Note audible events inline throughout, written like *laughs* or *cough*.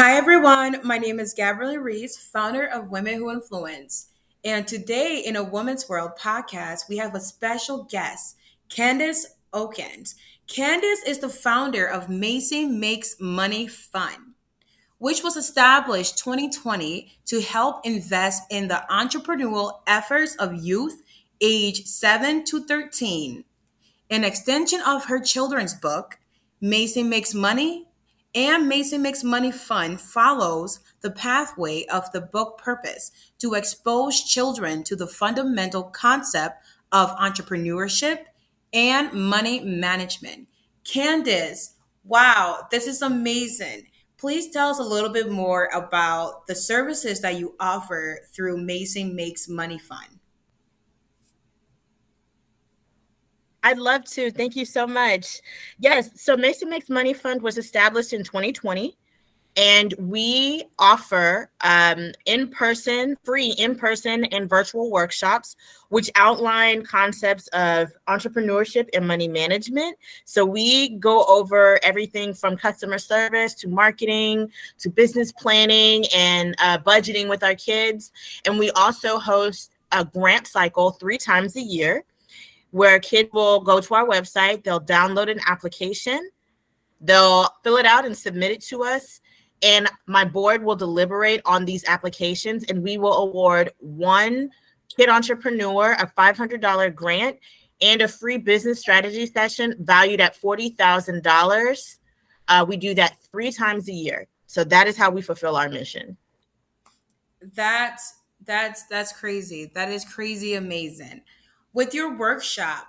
Hi, everyone. My name is Gabrielle Reese, founder of Women Who Influence. And today, in a Woman's World podcast, we have a special guest, Candace Okin. Candace is the founder of Mason Makes Money Fund, which was established 2020 to help invest in the entrepreneurial efforts of youth age 7 to 13. An extension of her children's book, Mason Makes Money and Mason Makes Money Fund follows the pathway of the book purpose to expose children to the fundamental concept of entrepreneurship and money management. Candace, wow, this is amazing. Please tell us a little bit more about the services that you offer through Mason Makes Money Fund. I'd love to. Thank you so much. Yes, so Mason Makes Money Fund was established in 2020 and we offer um, in-person free in-person and virtual workshops which outline concepts of entrepreneurship and money management so we go over everything from customer service to marketing to business planning and uh, budgeting with our kids and we also host a grant cycle three times a year where a kid will go to our website, they'll download an application, they'll fill it out and submit it to us. And my board will deliberate on these applications, and we will award one kid entrepreneur a $500 grant and a free business strategy session valued at $40,000. Uh, we do that three times a year. So that is how we fulfill our mission. That's that's that's crazy. That is crazy amazing with your workshop.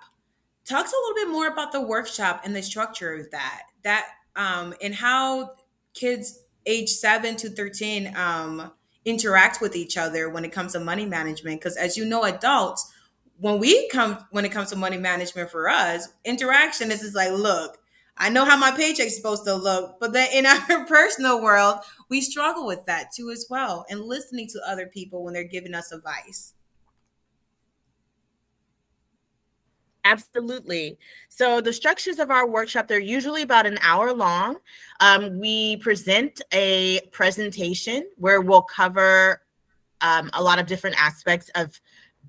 Talk to a little bit more about the workshop and the structure of that that um, and how kids age 7 to 13 um, interact with each other when it comes to money management. Because as you know adults when we come when it comes to money management for us interaction is just like look i know how my paycheck's supposed to look but then in *laughs* our personal world we struggle with that too as well and listening to other people when they're giving us advice Absolutely. So the structures of our workshop, they're usually about an hour long. Um, we present a presentation where we'll cover um, a lot of different aspects of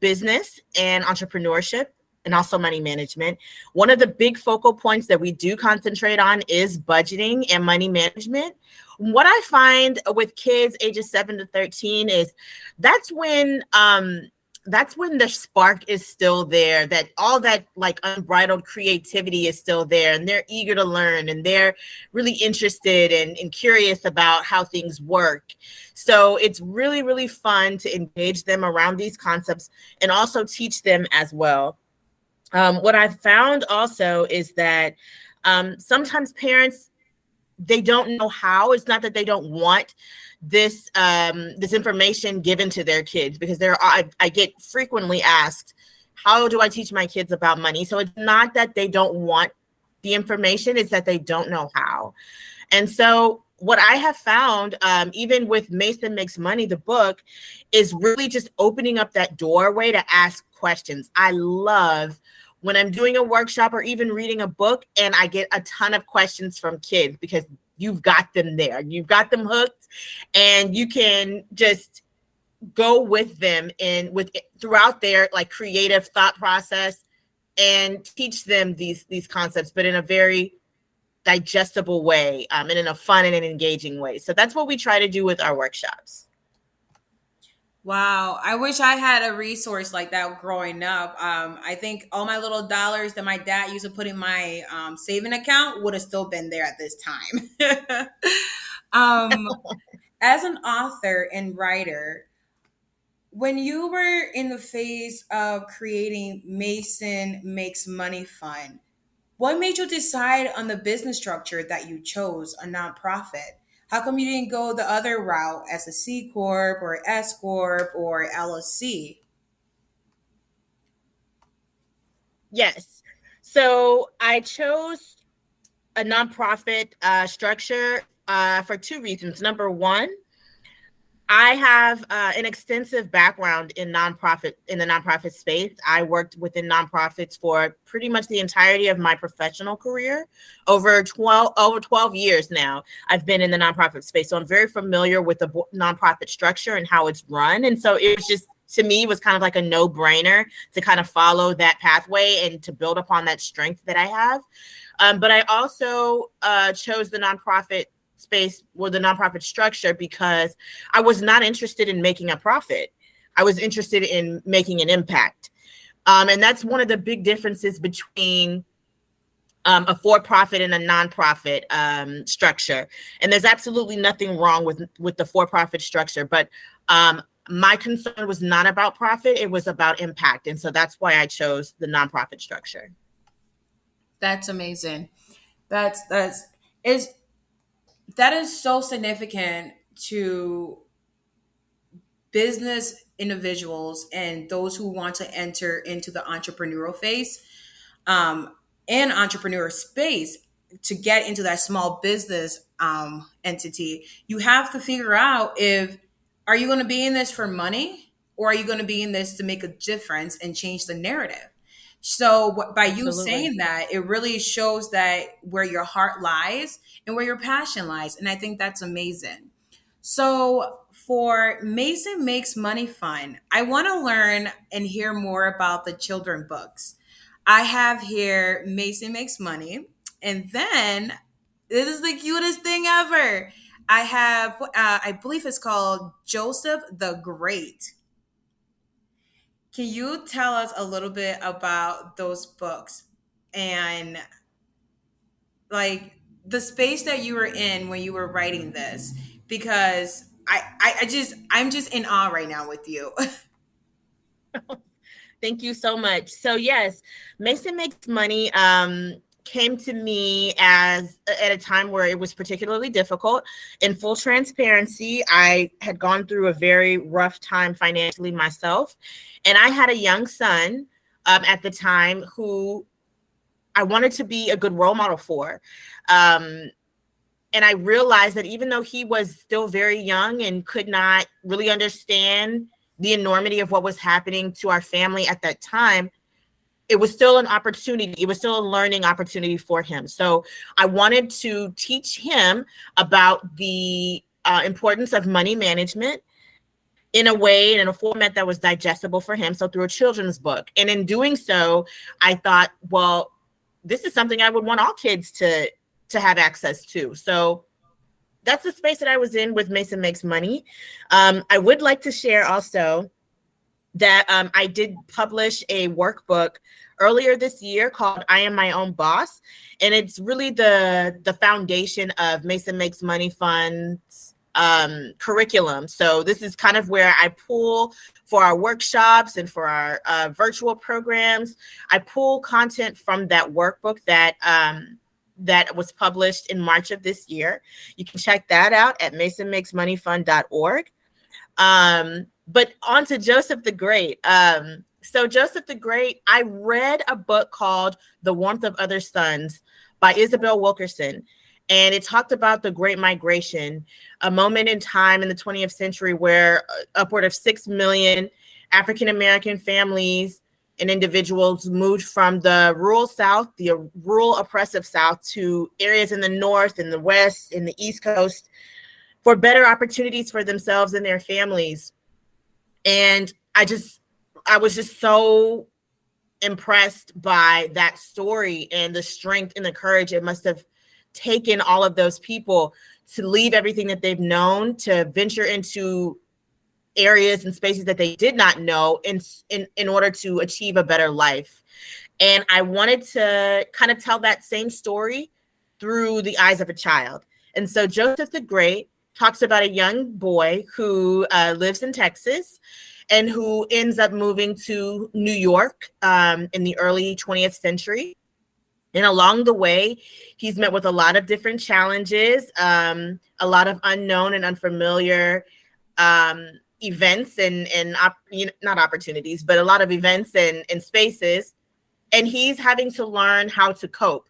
business and entrepreneurship and also money management. One of the big focal points that we do concentrate on is budgeting and money management. What I find with kids ages 7 to 13 is that's when um, that's when the spark is still there that all that like unbridled creativity is still there and they're eager to learn and they're really interested and, and curious about how things work. So it's really really fun to engage them around these concepts and also teach them as well. Um, what i found also is that um, sometimes parents they don't know how. It's not that they don't want this um, this information given to their kids because there I, I get frequently asked how do I teach my kids about money? So it's not that they don't want the information it's that they don't know how. And so what I have found, um, even with Mason Makes Money, the book, is really just opening up that doorway to ask questions. I love when I'm doing a workshop or even reading a book and I get a ton of questions from kids because you've got them there. You've got them hooked and you can just go with them and with throughout their like creative thought process and teach them these these concepts but in a very digestible way um, and in a fun and an engaging way so that's what we try to do with our workshops Wow, I wish I had a resource like that growing up. Um, I think all my little dollars that my dad used to put in my um, saving account would have still been there at this time. *laughs* um, *laughs* as an author and writer, when you were in the phase of creating Mason Makes Money Fund, what made you decide on the business structure that you chose, a nonprofit? How come you didn't go the other route as a C corp or S corp or LLC? Yes. So I chose a nonprofit uh, structure uh, for two reasons. Number one, I have uh, an extensive background in nonprofit in the nonprofit space. I worked within nonprofits for pretty much the entirety of my professional career. Over 12 over 12 years now, I've been in the nonprofit space. So I'm very familiar with the nonprofit structure and how it's run. And so it was just to me was kind of like a no-brainer to kind of follow that pathway and to build upon that strength that I have. Um, but I also uh, chose the nonprofit space or the nonprofit structure because I was not interested in making a profit. I was interested in making an impact. Um, and that's one of the big differences between um, a for-profit and a nonprofit um, structure. And there's absolutely nothing wrong with with the for-profit structure, but um, my concern was not about profit; it was about impact, and so that's why I chose the nonprofit structure. That's amazing. That's that's is that is so significant to business individuals and those who want to enter into the entrepreneurial phase um, and entrepreneur space to get into that small business um, entity. You have to figure out if are you going to be in this for money or are you going to be in this to make a difference and change the narrative so by you Absolutely. saying that, it really shows that where your heart lies and where your passion lies. And I think that's amazing. So for Mason Makes Money Fund, I want to learn and hear more about the children books. I have here Mason Makes Money. And then this is the cutest thing ever. I have, uh, I believe it's called Joseph the Great. Can you tell us a little bit about those books and like the space that you were in when you were writing this? Because I, I, I just I'm just in awe right now with you. *laughs* Thank you so much. So yes, Mason makes money. Um, came to me as at a time where it was particularly difficult. In full transparency, I had gone through a very rough time financially myself, and I had a young son um, at the time who I wanted to be a good role model for. Um, and I realized that even though he was still very young and could not really understand the enormity of what was happening to our family at that time, it was still an opportunity. It was still a learning opportunity for him. So I wanted to teach him about the uh, importance of money management in a way and in a format that was digestible for him. So through a children's book. And in doing so, I thought, well, this is something I would want all kids to to have access to. So that's the space that I was in with Mason Makes Money. Um, I would like to share also that um, I did publish a workbook earlier this year called I Am My Own Boss. And it's really the the foundation of Mason Makes Money Funds um, curriculum. So this is kind of where I pull for our workshops and for our uh, virtual programs. I pull content from that workbook that um, that was published in March of this year. You can check that out at masonmakesmoneyfund.org. Um, but on to Joseph the Great. Um, so Joseph the Great, I read a book called The Warmth of Other Suns by Isabel Wilkerson. And it talked about the Great Migration, a moment in time in the 20th century where uh, upward of 6 million African American families and individuals moved from the rural South, the rural oppressive South, to areas in the North, in the West, in the East Coast for better opportunities for themselves and their families. And I just, I was just so impressed by that story and the strength and the courage it must have taken all of those people to leave everything that they've known to venture into areas and spaces that they did not know in in, in order to achieve a better life. And i wanted to kind of tell that same story through the eyes of a child. And so joseph the great talks about a young boy who uh, lives in texas and who ends up moving to new york um, in the early 20th century and along the way, he's met with a lot of different challenges, um, a lot of unknown and unfamiliar um, events and and op- not opportunities, but a lot of events and, and spaces. And he's having to learn how to cope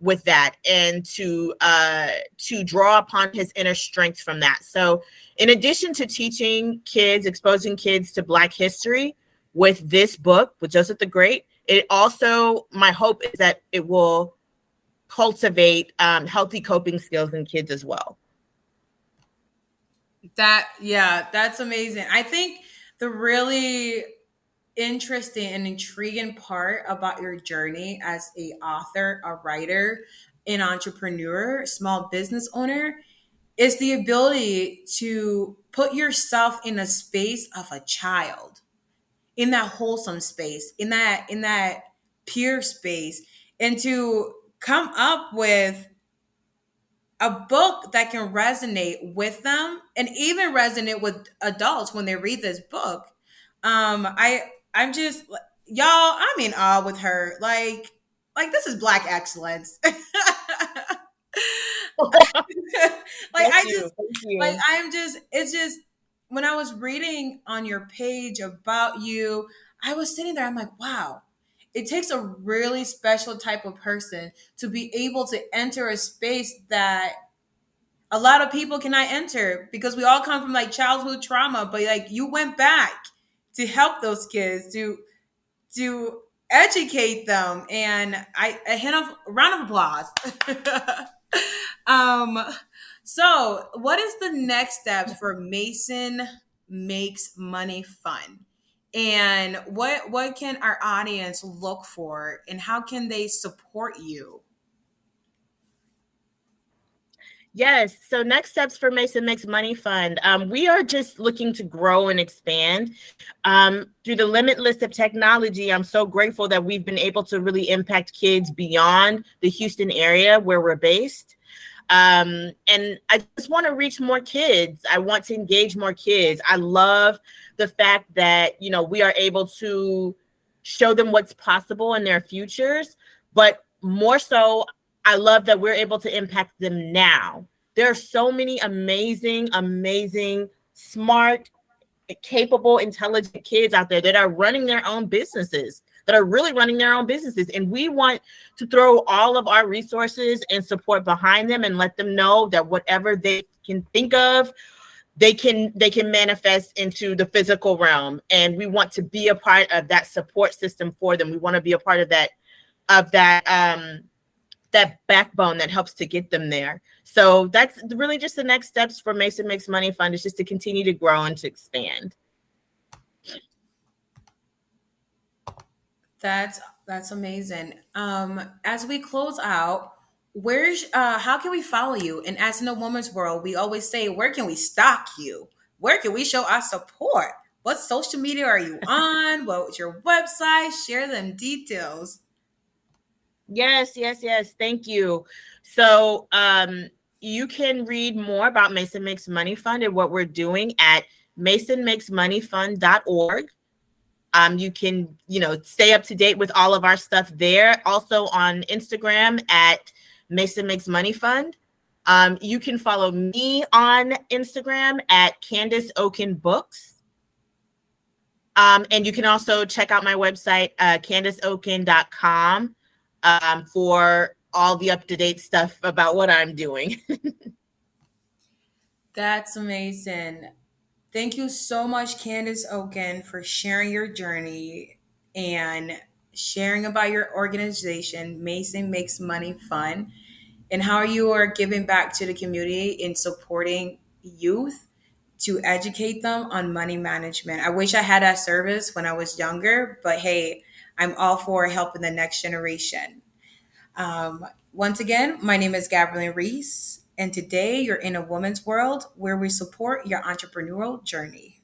with that and to uh, to draw upon his inner strength from that. So, in addition to teaching kids, exposing kids to Black history with this book with Joseph the Great, it also my hope is that it will cultivate um, healthy coping skills in kids as well. That yeah, that's amazing. I think the really interesting and intriguing part about your journey as a author, a writer, an entrepreneur, small business owner is the ability to put yourself in a space of a child in that wholesome space in that in that pure space and to come up with a book that can resonate with them and even resonate with adults when they read this book. Um i i'm just y'all i'm in awe with her. Like like this is black excellence. *laughs* Like i just like i'm just it's just when i was reading on your page about you i was sitting there i'm like wow. It takes a really special type of person to be able to enter a space that a lot of people cannot enter because we all come from like childhood trauma but like you went back to help those kids to to educate them and i a hint of a round of applause. *laughs* Um so what is the next steps for mason makes money fund? And what what can our audience look for and how can they support you Yes. So next steps for Mason Makes Money Fund. Um, we are just looking to grow and expand um, through the limitless of technology. I'm so grateful that we've been able to really impact kids beyond the Houston area where we're based. Um, and I just want to reach more kids. I want to engage more kids. I love the fact that you know we are able to show them what's possible in their futures but more so i love that we're able to impact them now. There are so many amazing amazing smart capable intelligent kids out there that are running their own businesses that are really running their own businesses. And we want to throw all of our resources and support behind them and let them know that whatever they can think of they can they can manifest into the physical realm. And we want to be a part of that support system for them. We want to be a part of that of that um that backbone that helps to get them there. So that's really just the next steps for mason makes money fund is just to continue to grow and to expand. That's that's amazing. Um as we close out where's uh how can we follow you? And as in a woman's world we always say where can we stalk you? Where can we show our support? What social media are you on? What's your website? Share them details yes yes yes. Thank you. So um you can read more about mason makes money fund and what we're doing at masonmakesmoneyfund.org um, you can you know stay up to date with all of our stuff there. Also on instagram at Mason Makes Money Fund. Um, you can follow me on Instagram at Candace Okin Books. Um, and you can also check out my website, uh, candaceokin.com, um, for all the up to date stuff about what I'm doing. *laughs* That's amazing. Thank you so much, Candace Okin, for sharing your journey and sharing about your organization, Mason Makes Money Fund, and how you are giving back to the community in supporting youth to educate them on money management. I wish I had that service when I was younger, but hey, I'm all for helping the next generation. Um, once again, my name is Gabrielle Reese, and today you're in a woman's world where we support your entrepreneurial journey.